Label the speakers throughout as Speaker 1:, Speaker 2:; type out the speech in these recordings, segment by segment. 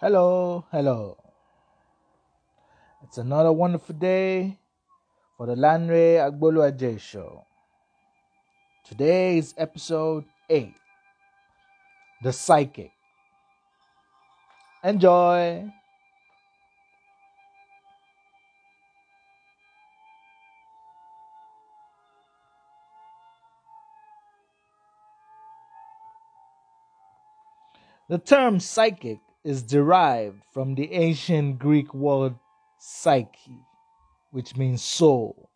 Speaker 1: Hello, hello. It's another wonderful day for the Lanre Agbolu Ajay Show. Today is episode 8 The Psychic. Enjoy! The term psychic is derived from the ancient Greek word psyche, which means soul.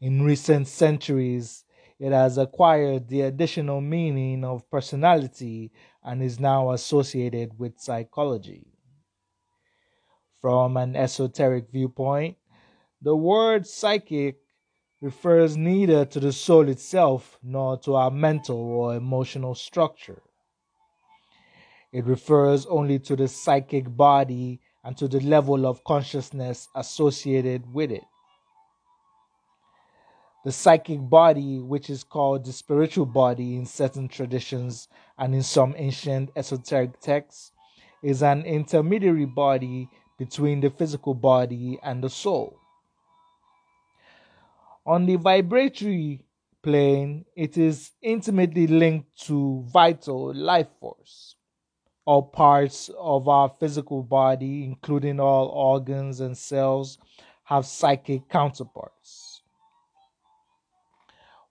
Speaker 1: In recent centuries, it has acquired the additional meaning of personality and is now associated with psychology. From an esoteric viewpoint, the word psychic refers neither to the soul itself nor to our mental or emotional structure. It refers only to the psychic body and to the level of consciousness associated with it. The psychic body, which is called the spiritual body in certain traditions and in some ancient esoteric texts, is an intermediary body between the physical body and the soul. On the vibratory plane, it is intimately linked to vital life force all parts of our physical body, including all organs and cells, have psychic counterparts.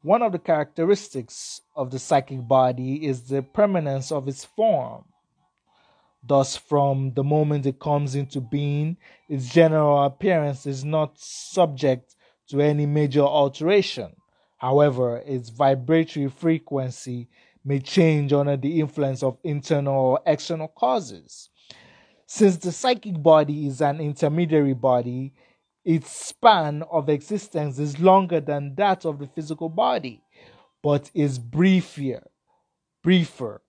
Speaker 1: One of the characteristics of the psychic body is the permanence of its form. Thus, from the moment it comes into being, its general appearance is not subject to any major alteration. However, its vibratory frequency may change under the influence of internal or external causes. Since the psychic body is an intermediary body, its span of existence is longer than that of the physical body, but is briefer, briefer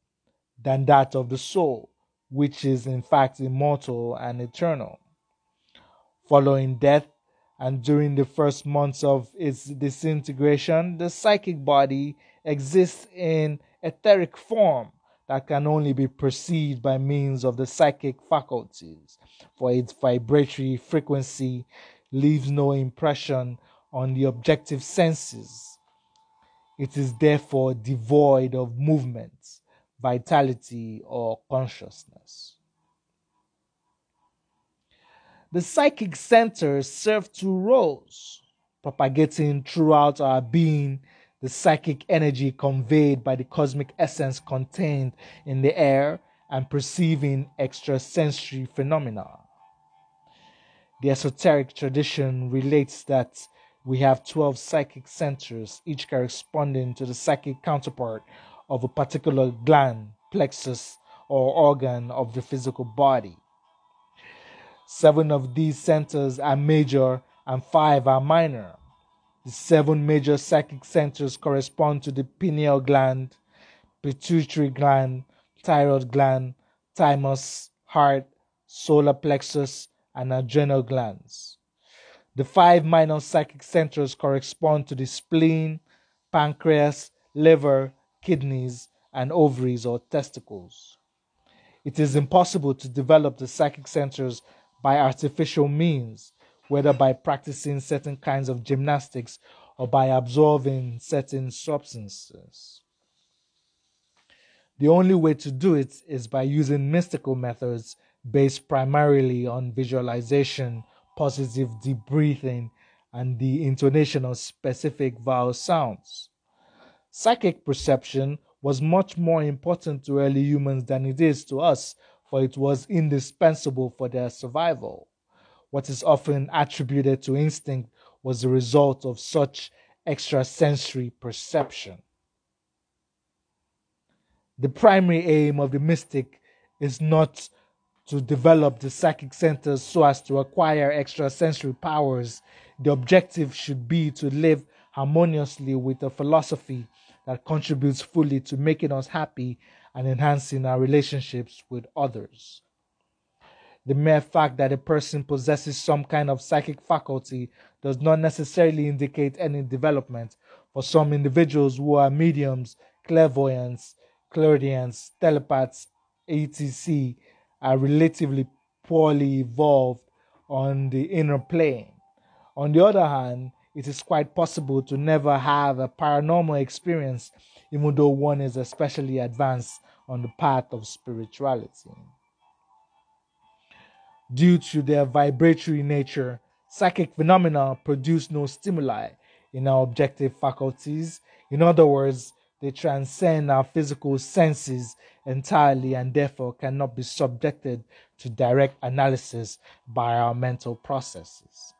Speaker 1: than that of the soul, which is in fact immortal and eternal. Following death and during the first months of its disintegration, the psychic body exists in etheric form that can only be perceived by means of the psychic faculties, for its vibratory frequency leaves no impression on the objective senses. It is therefore devoid of movement, vitality, or consciousness. The psychic centers serve two roles propagating throughout our being the psychic energy conveyed by the cosmic essence contained in the air and perceiving extrasensory phenomena. The esoteric tradition relates that we have 12 psychic centers, each corresponding to the psychic counterpart of a particular gland, plexus, or organ of the physical body. Seven of these centers are major and five are minor. The seven major psychic centers correspond to the pineal gland, pituitary gland, thyroid gland, thymus, heart, solar plexus, and adrenal glands. The five minor psychic centers correspond to the spleen, pancreas, liver, kidneys, and ovaries or testicles. It is impossible to develop the psychic centers by artificial means whether by practicing certain kinds of gymnastics or by absorbing certain substances. The only way to do it is by using mystical methods based primarily on visualization, positive deep breathing, and the intonation of specific vowel sounds. Psychic perception was much more important to early humans than it is to us, for it was indispensable for their survival what is often attributed to instinct was the result of such extrasensory perception. The primary aim of the mystic is not to develop the psychic centers so as to acquire extrasensory powers. The objective should be to live harmoniously with a philosophy that contributes fully to making us happy and enhancing our relationships with others the mere fact that a person possesses some kind of psychic faculty does not necessarily indicate any development. For some individuals who are mediums, clairvoyants, clairaudients, telepaths, etc., are relatively poorly evolved on the inner plane. On the other hand, it is quite possible to never have a paranormal experience, even though one is especially advanced on the path of spirituality. Due to their vibratory nature, psychic phenomena produce no stimuli in our objective faculties. In other words, they transcend our physical senses entirely and therefore cannot be subjected to direct analysis by our mental processes.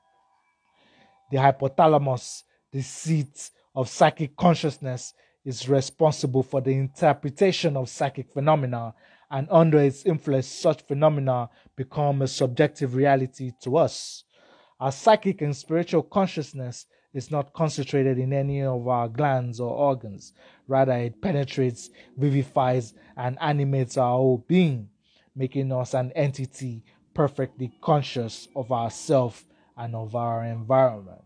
Speaker 1: The hypothalamus, the seat of psychic consciousness, is responsible for the interpretation of psychic phenomena, and under its influence, such phenomena become a subjective reality to us. Our psychic and spiritual consciousness is not concentrated in any of our glands or organs. Rather, it penetrates, vivifies, and animates our whole being, making us an entity perfectly conscious of ourself and of our environment.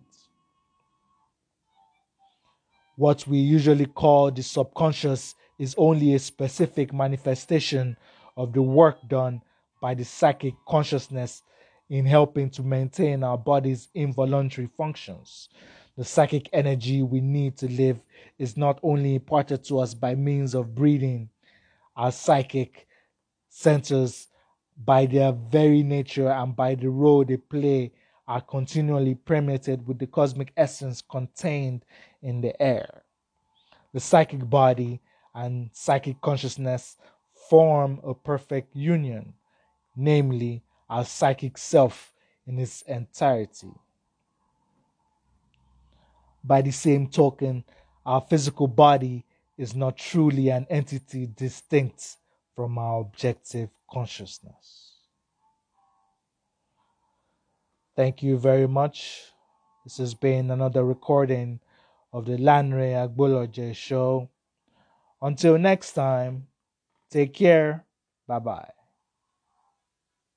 Speaker 1: What we usually call the subconscious is only a specific manifestation of the work done by the psychic consciousness in helping to maintain our body's involuntary functions. The psychic energy we need to live is not only imparted to us by means of breathing, our psychic centers, by their very nature and by the role they play, are continually permeated with the cosmic essence contained in the air. The psychic body and psychic consciousness form a perfect union, namely, our psychic self in its entirety. By the same token, our physical body is not truly an entity distinct from our objective consciousness. Thank you very much. This has been another recording of the Lanre Agboloje show. Until next time, take care. Bye bye.